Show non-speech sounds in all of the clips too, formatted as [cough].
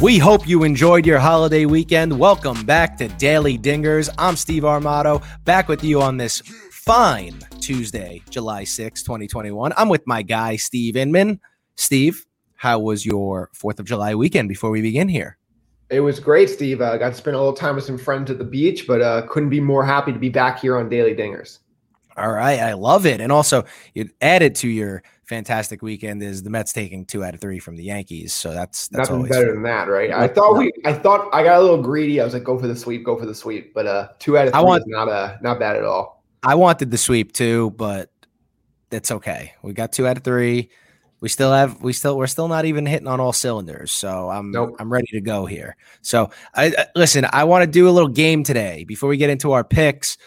We hope you enjoyed your holiday weekend. Welcome back to Daily Dingers. I'm Steve Armato, back with you on this fine Tuesday, July 6, 2021. I'm with my guy, Steve Inman. Steve, how was your 4th of July weekend before we begin here? It was great, Steve. I uh, got to spend a little time with some friends at the beach, but uh, couldn't be more happy to be back here on Daily Dingers. All right, I love it. And also, you added to your fantastic weekend is the Mets taking two out of three from the Yankees. So that's, that's nothing better fun. than that, right? I thought we, I thought I got a little greedy. I was like, go for the sweep, go for the sweep. But uh, two out of three I want, is not uh, not bad at all. I wanted the sweep too, but that's okay. We got two out of three. We still have we still we're still not even hitting on all cylinders. So I'm nope. I'm ready to go here. So I, I listen. I want to do a little game today before we get into our picks.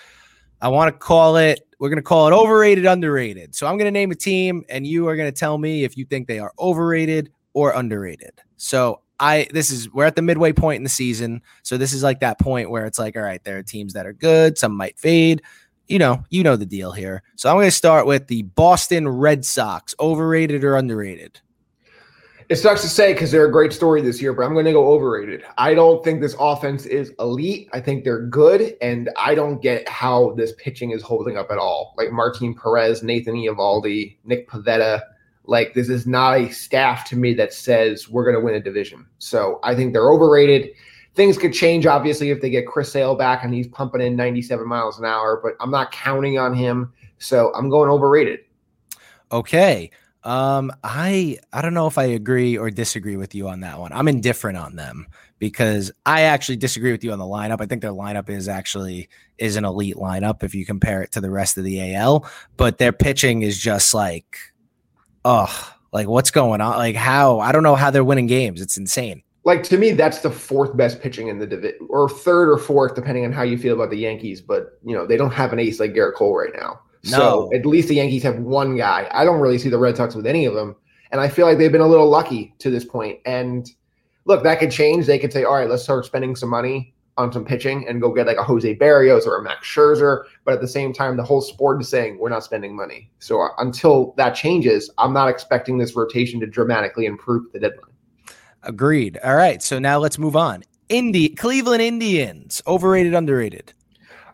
I want to call it. We're going to call it overrated, underrated. So I'm going to name a team, and you are going to tell me if you think they are overrated or underrated. So I this is we're at the midway point in the season. So this is like that point where it's like, all right, there are teams that are good, some might fade, you know, you know the deal here. So I'm going to start with the Boston Red Sox, overrated or underrated? It sucks to say because they're a great story this year, but I'm going to go overrated. I don't think this offense is elite. I think they're good, and I don't get how this pitching is holding up at all. Like Martin Perez, Nathan Eovaldi, Nick Pivetta. Like this is not a staff to me that says we're going to win a division. So I think they're overrated things could change obviously if they get Chris Sale back and he's pumping in 97 miles an hour, but I'm not counting on him. So I'm going overrated. Okay. Um, I I don't know if I agree or disagree with you on that one. I'm indifferent on them because I actually disagree with you on the lineup. I think their lineup is actually is an elite lineup if you compare it to the rest of the AL, but their pitching is just like, oh, like what's going on? Like how I don't know how they're winning games. It's insane like to me, that's the fourth best pitching in the division, or third or fourth, depending on how you feel about the Yankees. But you know, they don't have an ace like Gerrit Cole right now. No. So at least the Yankees have one guy. I don't really see the Red Sox with any of them, and I feel like they've been a little lucky to this point. And look, that could change. They could say, all right, let's start spending some money on some pitching and go get like a Jose Berrios or a Max Scherzer. But at the same time, the whole sport is saying we're not spending money. So uh, until that changes, I'm not expecting this rotation to dramatically improve the deadline. Agreed. All right. So now let's move on. Indy Cleveland Indians, overrated, underrated.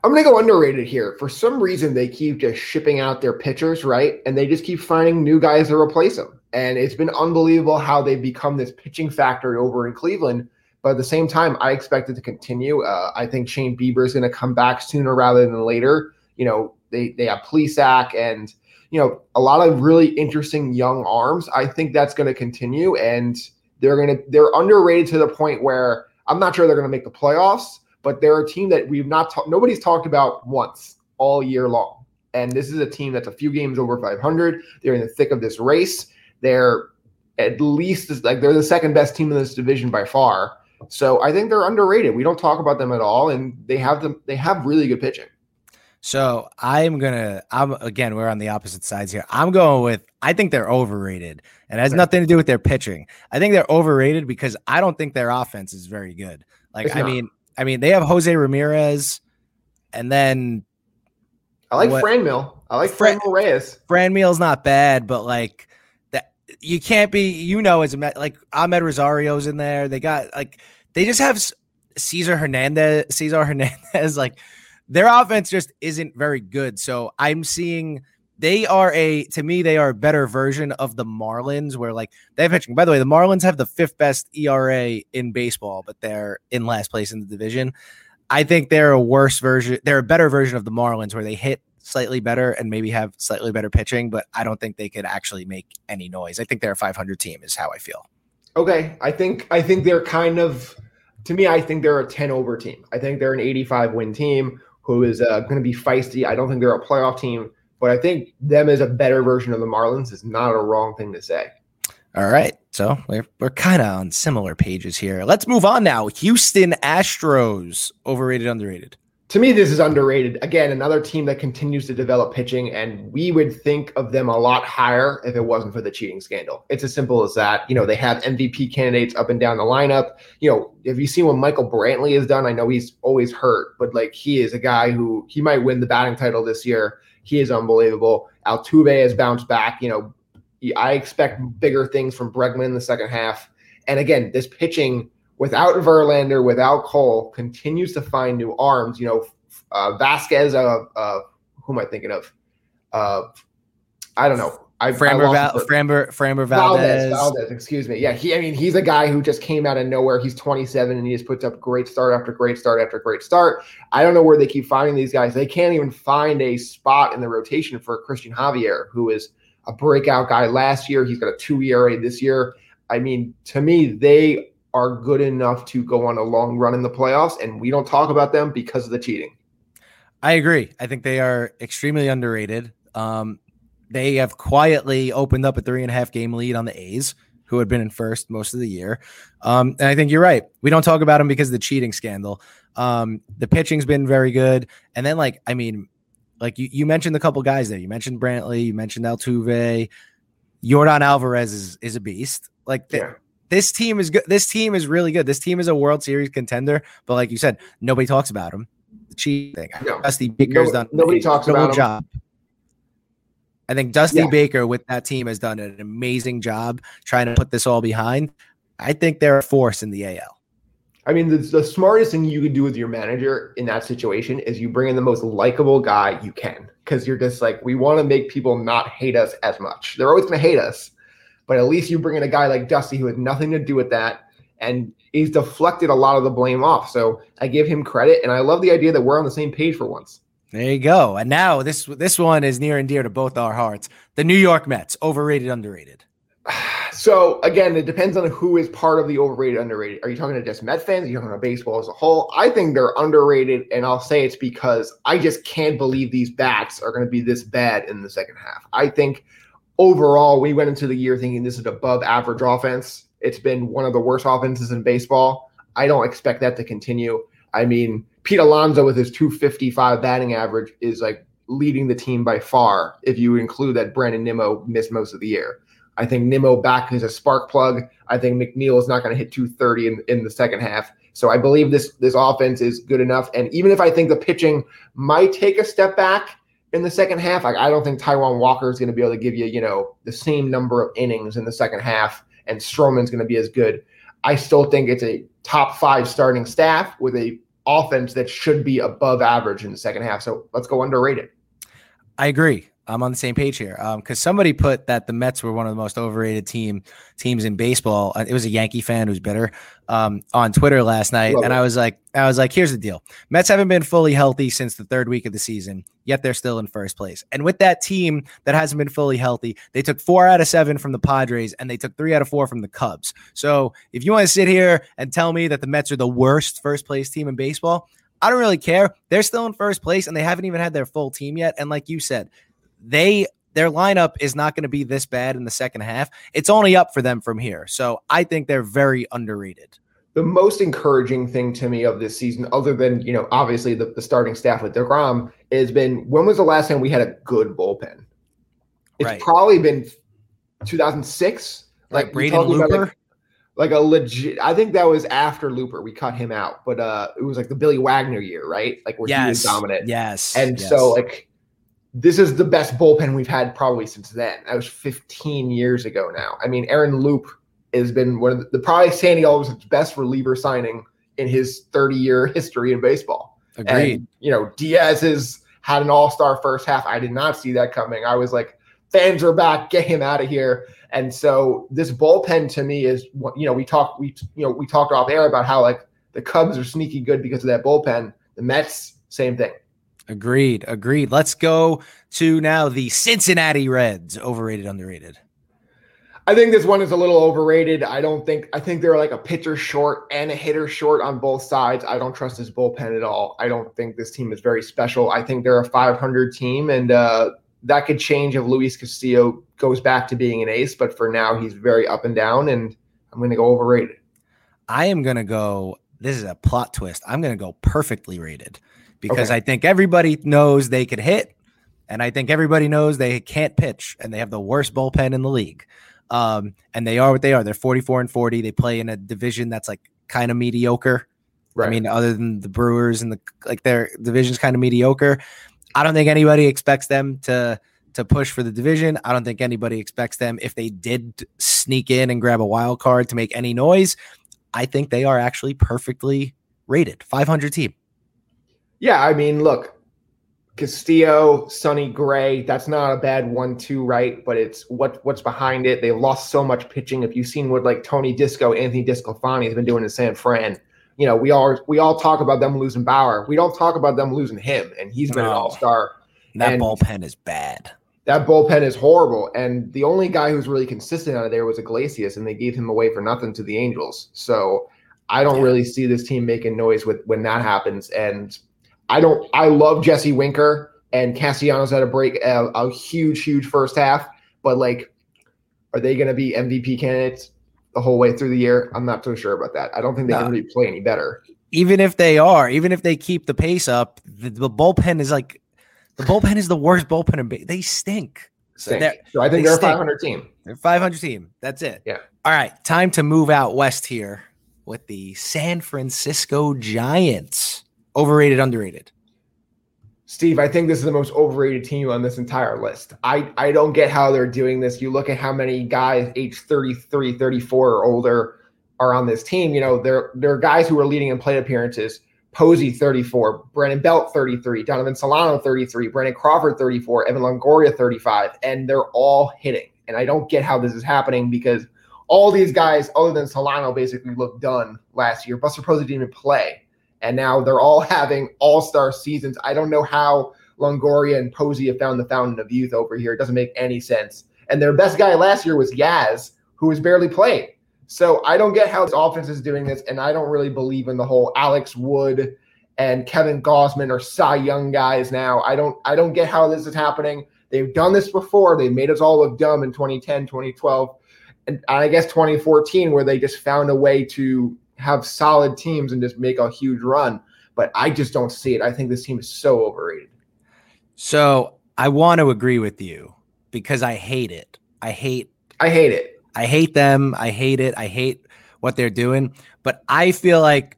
I'm gonna go underrated here. For some reason, they keep just shipping out their pitchers, right? And they just keep finding new guys to replace them. And it's been unbelievable how they've become this pitching factory over in Cleveland. But at the same time, I expect it to continue. Uh, I think Shane Bieber is going to come back sooner rather than later. You know, they they have Plesac and you know a lot of really interesting young arms. I think that's going to continue and they're gonna they're underrated to the point where I'm not sure they're gonna make the playoffs, but they're a team that we've not talked nobody's talked about once all year long. And this is a team that's a few games over 500. They're in the thick of this race. They're at least like they're the second best team in this division by far. So I think they're underrated. We don't talk about them at all, and they have them. They have really good pitching. So I'm gonna. I'm again. We're on the opposite sides here. I'm going with. I think they're overrated, and it has nothing to do with their pitching. I think they're overrated because I don't think their offense is very good. Like I mean, I mean, they have Jose Ramirez, and then I like what, Franmil. I like Fran, Franmil Reyes. Franmil's not bad, but like that, you can't be. You know, as a like Amed Rosario's in there. They got like they just have Cesar Hernandez. Cesar [laughs] Hernandez like their offense just isn't very good. So I'm seeing they are a to me they are a better version of the Marlins where like they have pitching. By the way, the Marlins have the fifth best ERA in baseball, but they're in last place in the division. I think they're a worse version. They're a better version of the Marlins where they hit slightly better and maybe have slightly better pitching, but I don't think they could actually make any noise. I think they're a 500 team is how I feel. Okay, I think I think they're kind of to me I think they're a 10 over team. I think they're an 85 win team who is uh, going to be feisty. I don't think they're a playoff team, but I think them as a better version of the Marlins is not a wrong thing to say. All right. So we're, we're kind of on similar pages here. Let's move on now. Houston Astros, overrated, underrated to me, this is underrated. Again, another team that continues to develop pitching, and we would think of them a lot higher if it wasn't for the cheating scandal. It's as simple as that. You know, they have MVP candidates up and down the lineup. You know, have you seen what Michael Brantley has done? I know he's always hurt, but like he is a guy who he might win the batting title this year. He is unbelievable. Altuve has bounced back. You know, I expect bigger things from Bregman in the second half. And again, this pitching without Verlander, without Cole, continues to find new arms. You know, uh, Vasquez, uh, uh, who am I thinking of? Uh, I don't know. I, Framber, I Val- Framber, Framber Valdez. Valdez. Valdez. Excuse me. Yeah, he. I mean, he's a guy who just came out of nowhere. He's 27 and he just puts up great start after great start after great start. I don't know where they keep finding these guys. They can't even find a spot in the rotation for Cristian Javier, who is a breakout guy last year. He's got a two ERA this year. I mean, to me, they are good enough to go on a long run in the playoffs, and we don't talk about them because of the cheating. I agree. I think they are extremely underrated. Um, they have quietly opened up a three and a half game lead on the A's, who had been in first most of the year. Um, and I think you're right. We don't talk about them because of the cheating scandal. Um, the pitching's been very good. And then, like, I mean, like you, you mentioned a couple guys there. You mentioned Brantley, you mentioned Altuve. Yordan Alvarez is, is a beast. Like, yeah. this team is good. This team is really good. This team is a World Series contender. But like you said, nobody talks about them. The cheating. No. Dusty Baker's no, done. Nobody talks about job. Him. I think Dusty yeah. Baker with that team has done an amazing job trying to put this all behind. I think they're a force in the AL. I mean, the, the smartest thing you could do with your manager in that situation is you bring in the most likable guy you can because you're just like, we want to make people not hate us as much. They're always going to hate us, but at least you bring in a guy like Dusty who had nothing to do with that. And he's deflected a lot of the blame off. So I give him credit. And I love the idea that we're on the same page for once. There you go. And now this this one is near and dear to both our hearts. The New York Mets, overrated, underrated. [sighs] So again, it depends on who is part of the overrated, underrated. Are you talking to just Met fans? Are you talking about baseball as a whole? I think they're underrated, and I'll say it's because I just can't believe these bats are going to be this bad in the second half. I think overall, we went into the year thinking this is above average offense. It's been one of the worst offenses in baseball. I don't expect that to continue. I mean, Pete Alonso with his 255 batting average is like leading the team by far if you include that Brandon Nimmo missed most of the year. I think Nimmo back is a spark plug. I think McNeil is not going to hit 230 in, in the second half. So I believe this this offense is good enough. And even if I think the pitching might take a step back in the second half, I, I don't think Taijuan Walker is going to be able to give you, you know, the same number of innings in the second half, and Stroman's going to be as good. I still think it's a top five starting staff with a offense that should be above average in the second half. So let's go underrated. I agree. I'm on the same page here because um, somebody put that the Mets were one of the most overrated team teams in baseball. It was a Yankee fan who's bitter um, on Twitter last night, Love and it. I was like, I was like, here's the deal: Mets haven't been fully healthy since the third week of the season, yet they're still in first place. And with that team that hasn't been fully healthy, they took four out of seven from the Padres, and they took three out of four from the Cubs. So if you want to sit here and tell me that the Mets are the worst first place team in baseball, I don't really care. They're still in first place and they haven't even had their full team yet. And like you said, they their lineup is not going to be this bad in the second half. It's only up for them from here. So I think they're very underrated. The most encouraging thing to me of this season, other than, you know, obviously the, the starting staff with DeGrom, has been when was the last time we had a good bullpen? It's right. probably been 2006. Like, like Braden Looper? Like, like, a legit, I think that was after Looper. We cut him out, but uh it was like the Billy Wagner year, right? Like where yes. he was dominant. Yes. And yes. so, like, this is the best bullpen we've had probably since then. That was 15 years ago now. I mean, Aaron Loup has been one of the, the probably Sandy Alderson's best reliever signing in his 30 year history in baseball. Agreed. And, you know, Diaz has had an all star first half. I did not see that coming. I was like, fans are back, get him out of here. And so this bullpen to me is, what, you know, we talked, we, you know, we talked off air about how like the Cubs are sneaky good because of that bullpen. The Mets, same thing. Agreed. Agreed. Let's go to now the Cincinnati Reds. Overrated, underrated. I think this one is a little overrated. I don't think I think they're like a pitcher short and a hitter short on both sides. I don't trust this bullpen at all. I don't think this team is very special. I think they're a 500 team, and uh, that could change if Luis Castillo goes back to being an ace. But for now, he's very up and down, and I'm going to go overrated. I am going to go. This is a plot twist. I'm going to go perfectly rated because okay. I think everybody knows they could hit, and I think everybody knows they can't pitch, and they have the worst bullpen in the league. Um, and they are what they are. They're 44 and 40. They play in a division that's like kind of mediocre. Right. I mean, other than the Brewers and the like, their division's kind of mediocre. I don't think anybody expects them to to push for the division. I don't think anybody expects them if they did sneak in and grab a wild card to make any noise. I think they are actually perfectly rated. 500 team. Yeah, I mean, look, Castillo, Sonny Gray, that's not a bad one-two, right? But it's what what's behind it. They've lost so much pitching. If you've seen what like Tony Disco, Anthony DeSclafani has been doing in San Fran, you know, we all we all talk about them losing Bauer. We don't talk about them losing him, and he's been an all-star. That and bullpen is bad. That bullpen is horrible. And the only guy who's really consistent out of there was Iglesias, and they gave him away for nothing to the Angels. So I don't yeah. really see this team making noise with when that happens. And I don't. I love Jesse Winker and Castellanos had a break a, a huge, huge first half. But like, are they going to be MVP candidates the whole way through the year? I'm not so sure about that. I don't think they no. can really play any better. Even if they are, even if they keep the pace up, the, the bullpen is like the bullpen is the worst bullpen in. They stink. So, so I think they are a 500 team. They're 500 team. That's it. Yeah. All right. Time to move out west here with the San Francisco Giants. Overrated, underrated. Steve, I think this is the most overrated team on this entire list. I, I don't get how they're doing this. You look at how many guys age 33, 34 or older are on this team. You know, there are guys who are leading in plate appearances. Posey 34, Brandon Belt 33, Donovan Solano 33, Brandon Crawford 34, Evan Longoria 35, and they're all hitting. And I don't get how this is happening because all these guys, other than Solano, basically looked done last year. Buster Posey didn't even play and now they're all [laughs] having all star seasons. I don't know how Longoria and Posey have found the fountain of youth over here. It doesn't make any sense. And their best guy last year was Yaz, who was barely playing. So I don't get how this offense is doing this, and I don't really believe in the whole Alex Wood and Kevin Gausman or Cy Young guys now. I don't I don't get how this is happening. They've done this before. They made us all look dumb in 2010, 2012, and I guess 2014, where they just found a way to have solid teams and just make a huge run. But I just don't see it. I think this team is so overrated. So I want to agree with you because I hate it. I hate. I hate it. I hate them. I hate it. I hate what they're doing. But I feel like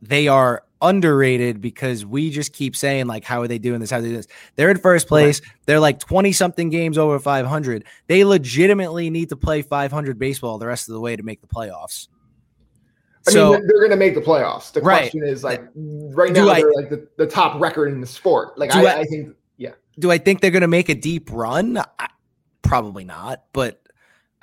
they are underrated because we just keep saying like how are they doing this how are they doing this they're in first place right. they're like 20 something games over 500 they legitimately need to play 500 baseball the rest of the way to make the playoffs I so, mean, they're, going to make the playoffs. The right. question is like right now they're like the, the top record in the sport. Like I, I, I, think, yeah. Do I think they're going to make a deep run? I, probably not, but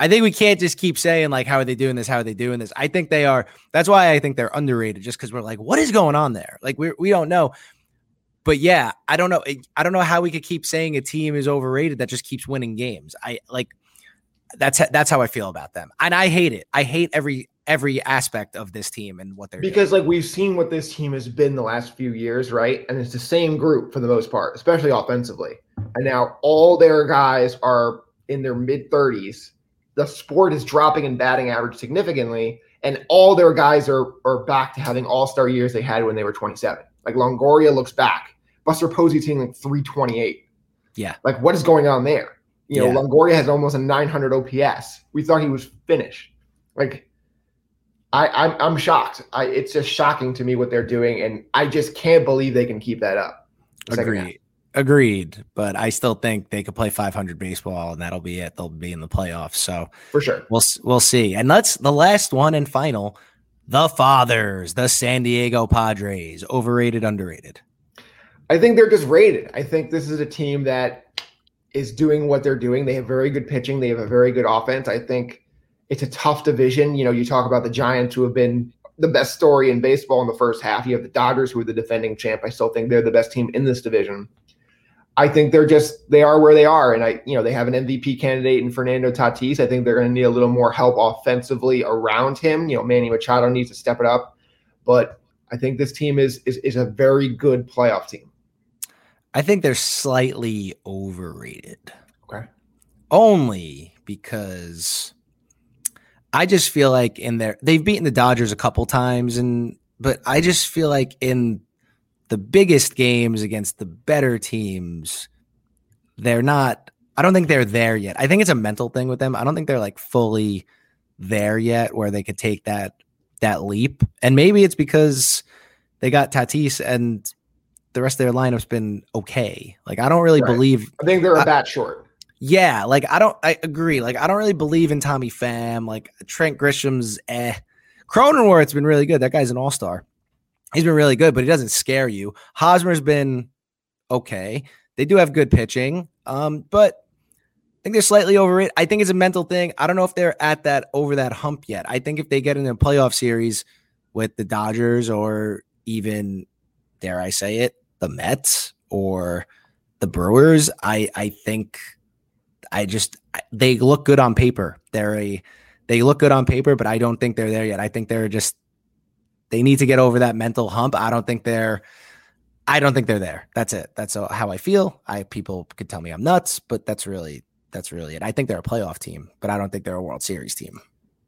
I think we can't just keep saying like, how are they doing this? How are they doing this? I think they are. That's why I think they're underrated, just because we're like, what is going on there? Like we we don't know. But yeah, I don't know. I don't know how we could keep saying a team is overrated that just keeps winning games. I like that's that's how I feel about them, and I hate it. I hate every every aspect of this team and what they're because doing. like we've seen what this team has been the last few years, right? And it's the same group for the most part, especially offensively. And now all their guys are in their mid 30s. The sport is dropping in batting average significantly, and all their guys are are back to having all star years they had when they were 27. Like Longoria looks back. Buster Posey's hitting like 328. Yeah. Like what is going on there? You know, yeah. Longoria has almost a 900 OPS. We thought he was finished. Like I, I'm I'm shocked. I, it's just shocking to me what they're doing, and I just can't believe they can keep that up. Agreed. Agreed. But I still think they could play 500 baseball, and that'll be it. They'll be in the playoffs. So for sure, we'll we'll see. And let's the last one and final. The Fathers, the San Diego Padres, overrated, underrated. I think they're just rated. I think this is a team that is doing what they're doing. They have very good pitching. They have a very good offense. I think it's a tough division. You know, you talk about the Giants who have been the best story in baseball in the first half. You have the Dodgers who are the defending champ. I still think they're the best team in this division. I think they're just they are where they are, and I you know they have an MVP candidate in Fernando Tatis. I think they're going to need a little more help offensively around him. You know, Manny Machado needs to step it up, but I think this team is is is a very good playoff team. I think they're slightly overrated. Okay, only because I just feel like in there they've beaten the Dodgers a couple times and but I just feel like in the biggest games against the better teams they're not I don't think they're there yet. I think it's a mental thing with them. I don't think they're like fully there yet where they could take that that leap. And maybe it's because they got Tatis and the rest of their lineup's been okay. Like I don't really right. believe. I think they're a bat short. Yeah, like I don't. I agree. Like I don't really believe in Tommy Pham. Like Trent Grisham's eh. Cronenworth's been really good. That guy's an all star. He's been really good, but he doesn't scare you. Hosmer's been okay. They do have good pitching, um, but I think they're slightly over it. I think it's a mental thing. I don't know if they're at that over that hump yet. I think if they get in a playoff series with the Dodgers or even, dare I say it, the Mets or the Brewers, I I think I just they look good on paper. They're a they look good on paper, but I don't think they're there yet. I think they're just they need to get over that mental hump. I don't think they're I don't think they're there. That's it. That's how I feel. I people could tell me I'm nuts, but that's really that's really it. I think they're a playoff team, but I don't think they're a World Series team.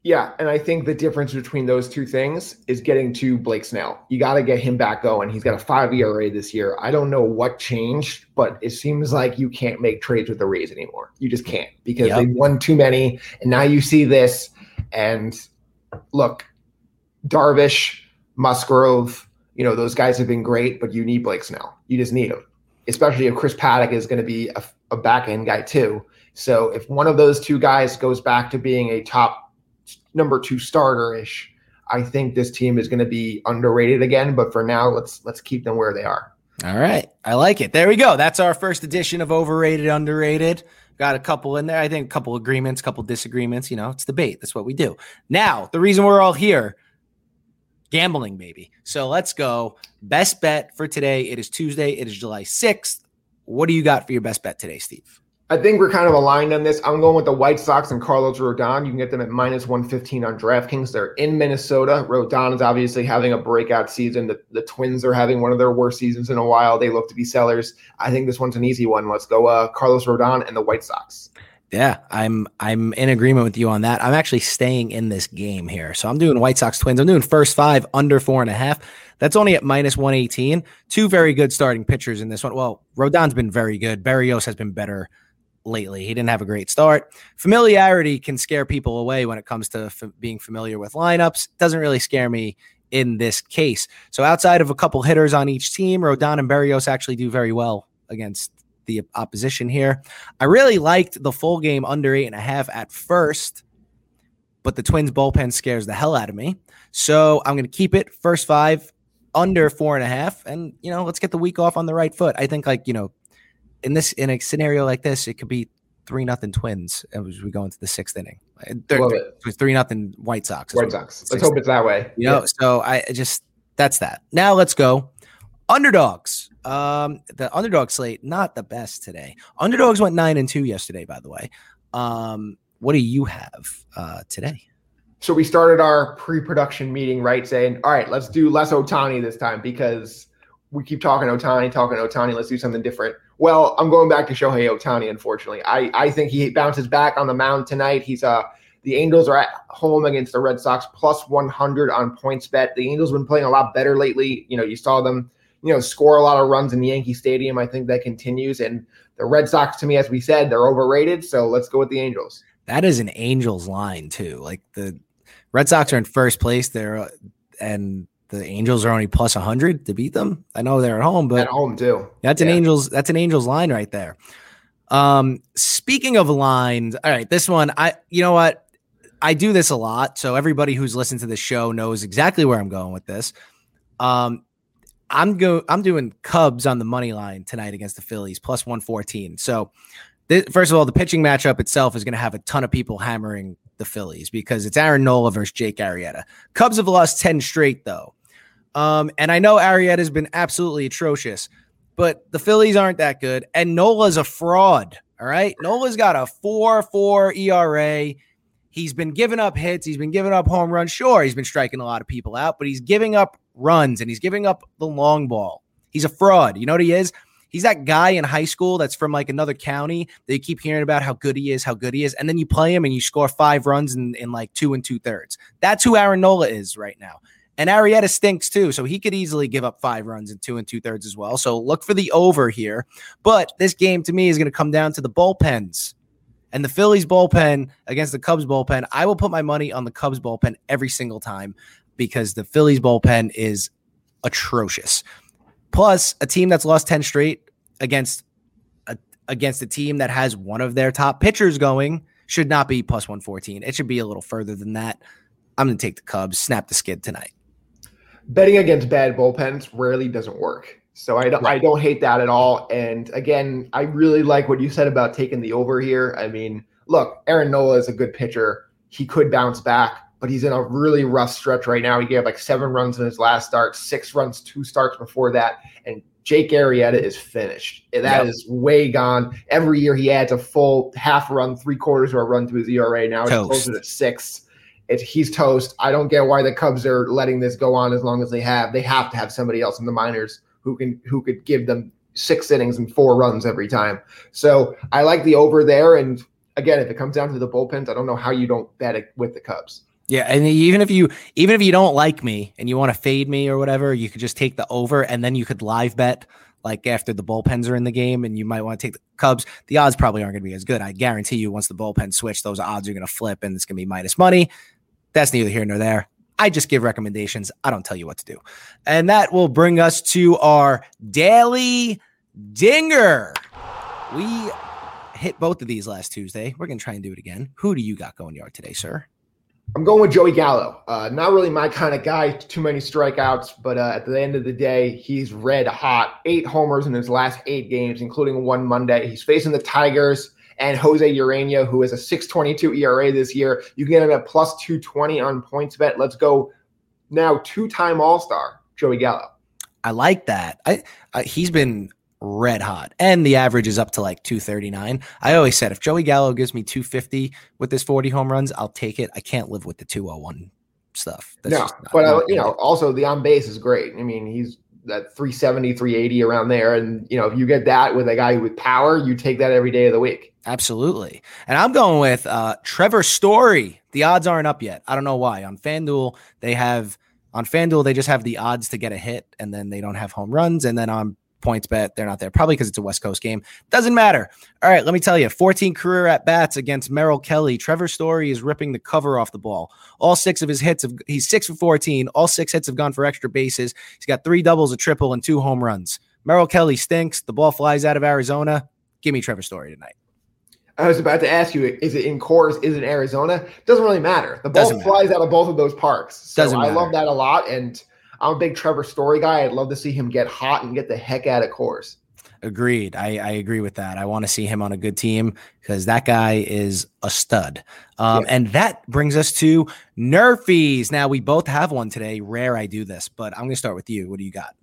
Yeah, and I think the difference between those two things is getting to Blake Snell. You got to get him back going. He's got a five ERA this year. I don't know what changed, but it seems like you can't make trades with the Rays anymore. You just can't because yep. they won too many, and now you see this. And look, Darvish, Musgrove, you know those guys have been great, but you need Blake Snell. You just need him, especially if Chris Paddack is going to be a, a back end guy too. So if one of those two guys goes back to being a top number two starter ish. I think this team is going to be underrated again, but for now, let's let's keep them where they are. All right, I like it. There we go. That's our first edition of overrated, underrated. Got a couple in there. I think a couple agreements, couple disagreements. You know, it's debate. That's what we do. Now, the reason we're all here, gambling, baby. So let's go. Best bet for today. It is Tuesday. It is July sixth. What do you got for your best bet today, Steve? I think we're kind of aligned on this. I'm going with the White Sox and Carlos Rodon. You can get them at minus 115 on DraftKings. They're in Minnesota. Rodon is obviously having a breakout season. The, the Twins are having one of their worst seasons in a while. They look to be sellers. I think this one's an easy one. Let's go uh, Carlos Rodon and the White Sox. Yeah, I'm I'm in agreement with you on that. I'm actually staying in this game here. So I'm doing White Sox Twins. I'm doing first five under four and a half. That's only at minus 118. Two very good starting pitchers in this one. Well, Rodon's been very good. Berrios has been better lately. He didn't have a great start. Familiarity can scare people away when it comes to f- being familiar with lineups. Doesn't really scare me in this case. So outside of a couple hitters on each team, Rodon and Berrios actually do very well against the opposition here. I really liked the full game under eight and a half at first, but the Twins bullpen scares the hell out of me. So I'm going to keep it first five under four and a half, and you know let's get the week off on the right foot. I think like you know in this in a scenario like this, it could be three nothing Twins as we go into the sixth inning. It three nothing White Sox. White Sox. Let's hope it's that way. You know, yeah. so I just that's that. Now let's go underdogs. Um, the underdog slate not the best today. Underdogs went nine and two yesterday, by the way. Um, what do you have uh, today? So we started our pre-production meeting, right? Saying, all right, let's do less Ohtani this time because we keep talking Ohtani, talking Ohtani. Let's do something different. Well, I'm going back to Shohei Ohtani. Unfortunately, I I think he bounces back on the mound tonight. He's uh the Angels are at home against the Red Sox plus 100 on PointsBet. The Angels have been playing a lot better lately. You know, you saw them, you know, score a lot of runs in Yankee Stadium. I think that continues. And the Red Sox, to me, as we said, they're overrated. So let's go with the Angels. That is an Angels line too. Like the Red Sox are in first place there, and the Angels are only plus 100 to beat them. I know they're at home, but at home too. That's yeah. an Angels. That's an Angels line right there. Um, speaking of lines, all right, this one, I, you know what, I do this a lot, so everybody who's listened to the show knows exactly where I'm going with this. Um, I'm go, I'm doing Cubs on the money line tonight against the Phillies, plus 114. So, th- first of all, the pitching matchup itself is going to have a ton of people hammering the Phillies because it's Aaron Nola versus Jake Arrieta. Cubs have lost 10 straight though. Um, and I know Arrieta has been absolutely atrocious, but the Phillies aren't that good. And Nola's a fraud. All right. Nola's got a 4 4 ERA. He's been giving up hits. He's been giving up home runs. Sure, he's been striking a lot of people out, but he's giving up runs and he's giving up the long ball. He's a fraud. You know what he is? He's that guy in high school that's from like another county that you keep hearing about how good he is, how good he is. And then you play him and you score five runs in, in like two and two thirds. That's who Aaron Nola is right now. And Arrieta stinks too, so he could easily give up five runs in two and two thirds as well. So look for the over here. But this game to me is going to come down to the bullpens. And the Phillies bullpen against the Cubs bullpen, I will put my money on the Cubs bullpen every single time because the Phillies bullpen is atrocious. Plus, a team that's lost 10 straight against a, against a team that has one of their top pitchers going should not be plus 114. It should be a little further than that. I'm going to take the Cubs, snap the skid tonight. Betting against bad bullpens rarely doesn't work. So I don't, right. I don't hate that at all. And again, I really like what you said about taking the over here. I mean, look, Aaron Nola is a good pitcher. He could bounce back, but he's in a really rough stretch right now. He gave like seven runs in his last start, six runs, two starts before that. And Jake Arrieta is finished. That yep. is way gone. Every year he adds a full half run, three quarters of a run to his ERA. Now it's closer to six. It's, he's toast. I don't get why the Cubs are letting this go on as long as they have. They have to have somebody else in the minors who can who could give them six innings and four runs every time. So I like the over there. And again, if it comes down to the bullpens, I don't know how you don't bet it with the Cubs. Yeah, and even if you even if you don't like me and you want to fade me or whatever, you could just take the over and then you could live bet like after the bullpens are in the game and you might want to take the Cubs. The odds probably aren't going to be as good. I guarantee you once the bullpen switch, those odds are going to flip and it's going to be minus money. That's neither here nor there. I just give recommendations. I don't tell you what to do. And that will bring us to our daily dinger. We hit both of these last Tuesday. We're going to try and do it again. Who do you got going yard today, sir? I'm going with Joey Gallo. Uh, not really my kind of guy. Too many strikeouts, but uh, at the end of the day, he's red hot. Eight homers in his last eight games, including one Monday. He's facing the Tigers and Jose Urena, who has a 6.22 ERA this year. You can get him at plus 220 on PointsBet. Let's go now. Two-time All Star Joey Gallo. I like that. I, I he's been red hot. And the average is up to like 239. I always said if Joey Gallo gives me 250 with his 40 home runs, I'll take it. I can't live with the 201 stuff. That's no, but uh, you know, also the on base is great. I mean, he's that 370, 380 around there. And you know, if you get that with a guy with power, you take that every day of the week. Absolutely. And I'm going with uh, Trevor Story. The odds aren't up yet. I don't know why. On FanDuel, they have on FanDuel, they just have the odds to get a hit and then they don't have home runs. And then on PointsBet. They're not there, probably because it's a West Coast game. Doesn't matter. All right, let me tell you 14 career at bats against Merrill Kelly. Trevor Story is ripping the cover off the ball. All six of his hits, have, he's six for 14. All six hits have gone for extra bases. He's got three doubles, a triple, and two home runs. Merrill Kelly stinks. The ball flies out of Arizona. Give me Trevor Story tonight. I was about to ask you, is it in Coors? Is it Arizona? Doesn't really matter. The ball flies out of both of those parks. So Doesn't I love that a lot. And I'm a big Trevor Story guy. I'd love to see him get hot and get the heck out of Coors. Agreed. I, I agree with that. I want to see him on a good team because that guy is a stud. Um, yeah. And that brings us to Nerfies. Now, we both have one today. Rare I do this, but I'm going to start with you. What do you got?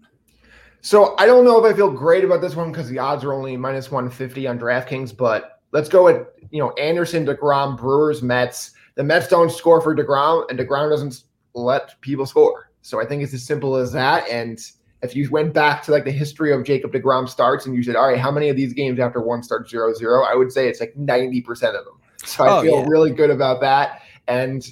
So I don't know if I feel great about this one because the odds are only minus 150 on DraftKings, but let's go with, you know, Anderson, DeGrom, Brewers, Mets. The Mets don't score for DeGrom, and DeGrom doesn't let people score. So I think it's as simple as that. And if you went back to like the history of Jacob DeGrom starts and you said, all right, how many of these games after one start zero zero? I would say it's like 90% of them. So I oh, feel yeah. really good about that. And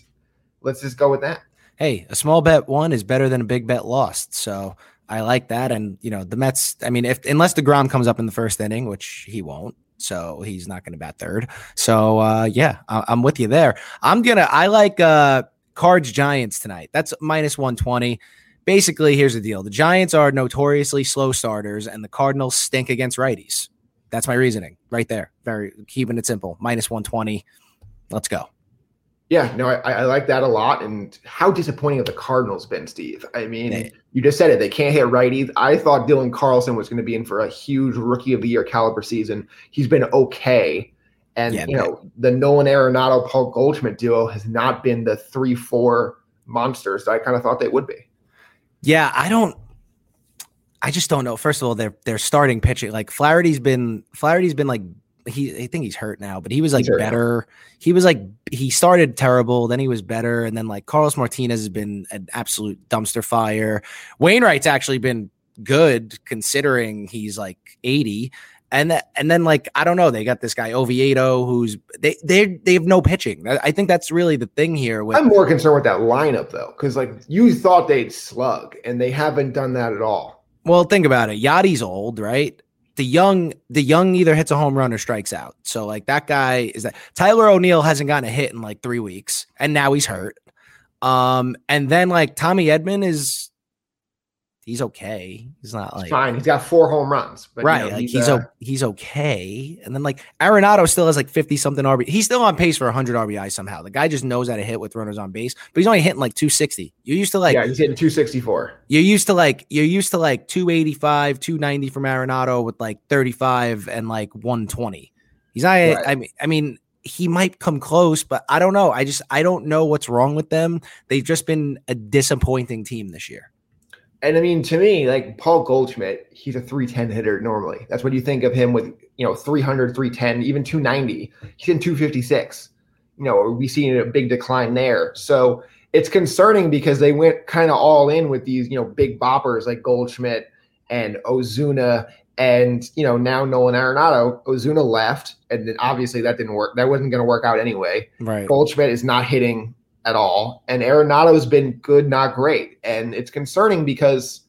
let's just go with that. Hey, a small bet won is better than a big bet lost. So I like that. And, you know, the Mets, I mean, if unless DeGrom comes up in the first inning, which he won't, so he's not going to bat third. So uh, yeah, I- am with you there. I'm gonna. I like uh, Cards Giants tonight. That's minus 120. Basically, here's the deal the Giants are notoriously slow starters, and the Cardinals stink against righties. That's my reasoning right there. Very keeping it simple. Minus 120. Let's go. Yeah, no, I, I, like that a lot. And how disappointing have the Cardinals been, Steve? I mean, hey. you just said it. They can't hit righties. I thought Dylan Carlson was going to be in for a huge rookie of the year caliber season. He's been okay. And yeah, you know, the Nolan Arenado Paul Goldschmidt duo has not been the three four monsters that I kind of thought they would be. Yeah, I don't. I just don't know. First of all, they're their starting pitching. Like Flaherty's been Flaherty's been like he I think he's hurt now, but he was like better. He was like he started terrible, then he was better, and then like Carlos Martinez has been an absolute dumpster fire. Wainwright's actually been good considering he's like 80 and that, and then like I don't know, they got this guy Oviedo who's they they they have no pitching. I think that's really the thing here. With, I'm more concerned with that lineup though, because like you thought they'd slug, and they haven't done that at all. Well, think about it. Yadi's old, right? The young, the young either hits a home run or strikes out. So like that guy is that Tyler O'Neill hasn't gotten a hit in like three weeks, and now he's hurt. Um, and then like Tommy Edman is he's okay. He's not like he's fine. He's got four home runs, but, right? You know, like he's he's, uh, he's, okay. And then like Arenado still has like fifty something RB. He's still on pace for hundred RBI somehow. The guy just knows how to hit with runners on base, but he's only hitting like two sixty. You used to like yeah, he's hitting two sixty four. You used to like you're used to like two eighty five, two ninety from Arenado with like thirty five and like one twenty. He's not. Right. I mean, I mean, he might come close, but I don't know. I just I don't know what's wrong with them. They've just been a disappointing team this year. And I mean, to me, like Paul Goldschmidt, he's a 310 hitter normally. That's what you think of him with, you know, 300, 310, even 290. He's in 256. You know, we see a big decline there. So it's concerning because they went kind of all in with these, you know, big boppers like Goldschmidt and Ozuna and you know now Nolan Arenado, Ozuna left, and then obviously that didn't work. That wasn't going to work out anyway. Right. Goldschmidt is not hitting at all, and Arenado's been good, not great, and it's concerning because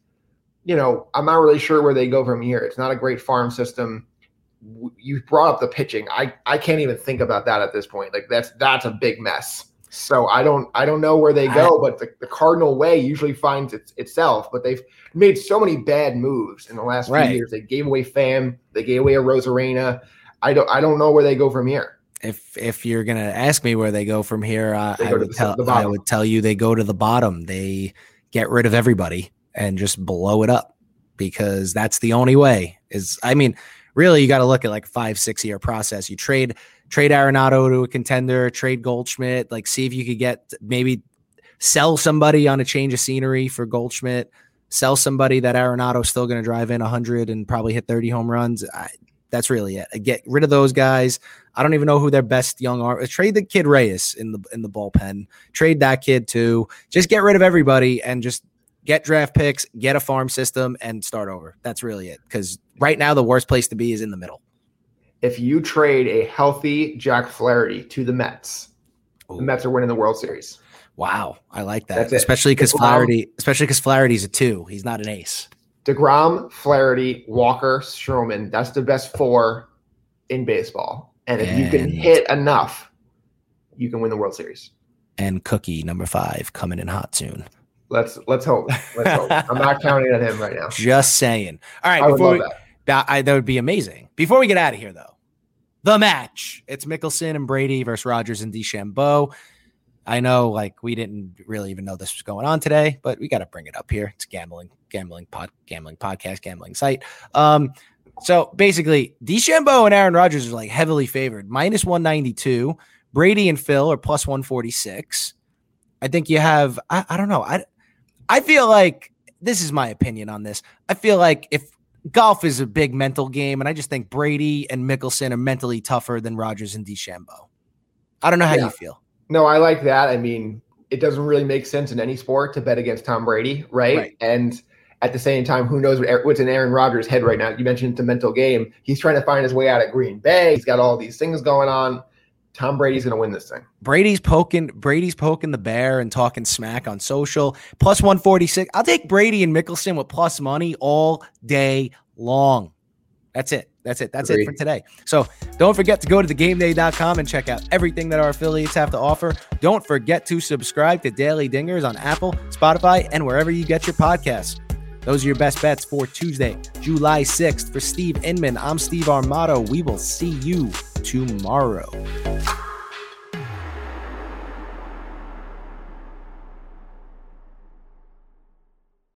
you know I'm not really sure where they go from here. It's not a great farm system. You brought up the pitching. I I can't even think about that at this point. Like that's that's a big mess. So I don't I don't know where they go, but the, the Cardinal way usually finds it, itself. But they've made so many bad moves in the last right. few years. They gave away Pham, they gave away Arozarena. I don't I don't know where they go from here. If if you're gonna ask me where they go from here, uh, I would tell I would tell you they go to the bottom. They get rid of everybody and just blow it up because that's the only way. Is I mean, really, you got to look at like five six year process. You trade trade Arenado to a contender, trade Goldschmidt, like see if you could get maybe sell somebody on a change of scenery for Goldschmidt, sell somebody that Arenado's still going to drive in 100 and probably hit 30 home runs. I, that's really it. Get rid of those guys. I don't even know who their best young are. Trade the kid Reyes in the in the bullpen. Trade that kid too. Just get rid of everybody and just get draft picks, get a farm system, and start over. That's really it. Because right now the worst place to be is in the middle if you trade a healthy Jack Flaherty to the Mets, Ooh. the Mets are winning the World Series. Wow, I like that. Especially because Flaherty, especially because Flaherty's a two. He's not an ace. Degrom, Flaherty, Walker, Stroman. That's the best four in baseball. And if and, you can hit enough, you can win the World Series. And Cookie number five coming in hot soon. Let's let's hope. Let's hope. [laughs] I'm not counting on him right now. Just saying. All right, before we, that. That, I, that would be amazing. Before we get out of here, though, the match. It's Mickelson and Brady versus Rodgers and DeChambeau. I know, like, we didn't really even know this was going on today, but we got to bring it up here. It's gambling, gambling pod, gambling podcast, gambling site. Um, so basically, DeChambeau and Aaron Rodgers are like heavily favored, minus 192. Brady and Phil are plus 146. I think you have, I, I don't know. I, I feel like this is my opinion on this. I feel like if golf is a big mental game, and I just think Brady and Mickelson are mentally tougher than Rodgers and DeChambeau. I don't know how yeah. you feel. No, I like that. I mean, it doesn't really make sense in any sport to bet against Tom Brady, right? right. And at the same time, who knows what's in Aaron Rodgers' head right now? You mentioned it's a mental game. He's trying to find his way out of Green Bay. He's got all these things going on. Tom Brady's going to win this thing. Brady's poking Brady's poking the bear and talking smack on social. Plus 146. I'll take Brady and Mickelson with plus money all day long. That's it. That's it. That's Agreed. it for today. So don't forget to go to thegameday.com and check out everything that our affiliates have to offer. Don't forget to subscribe to Daily Dingers on Apple, Spotify, and wherever you get your podcasts. Those are your best bets for Tuesday, July 6th. For Steve Inman, I'm Steve Armato. We will see you tomorrow.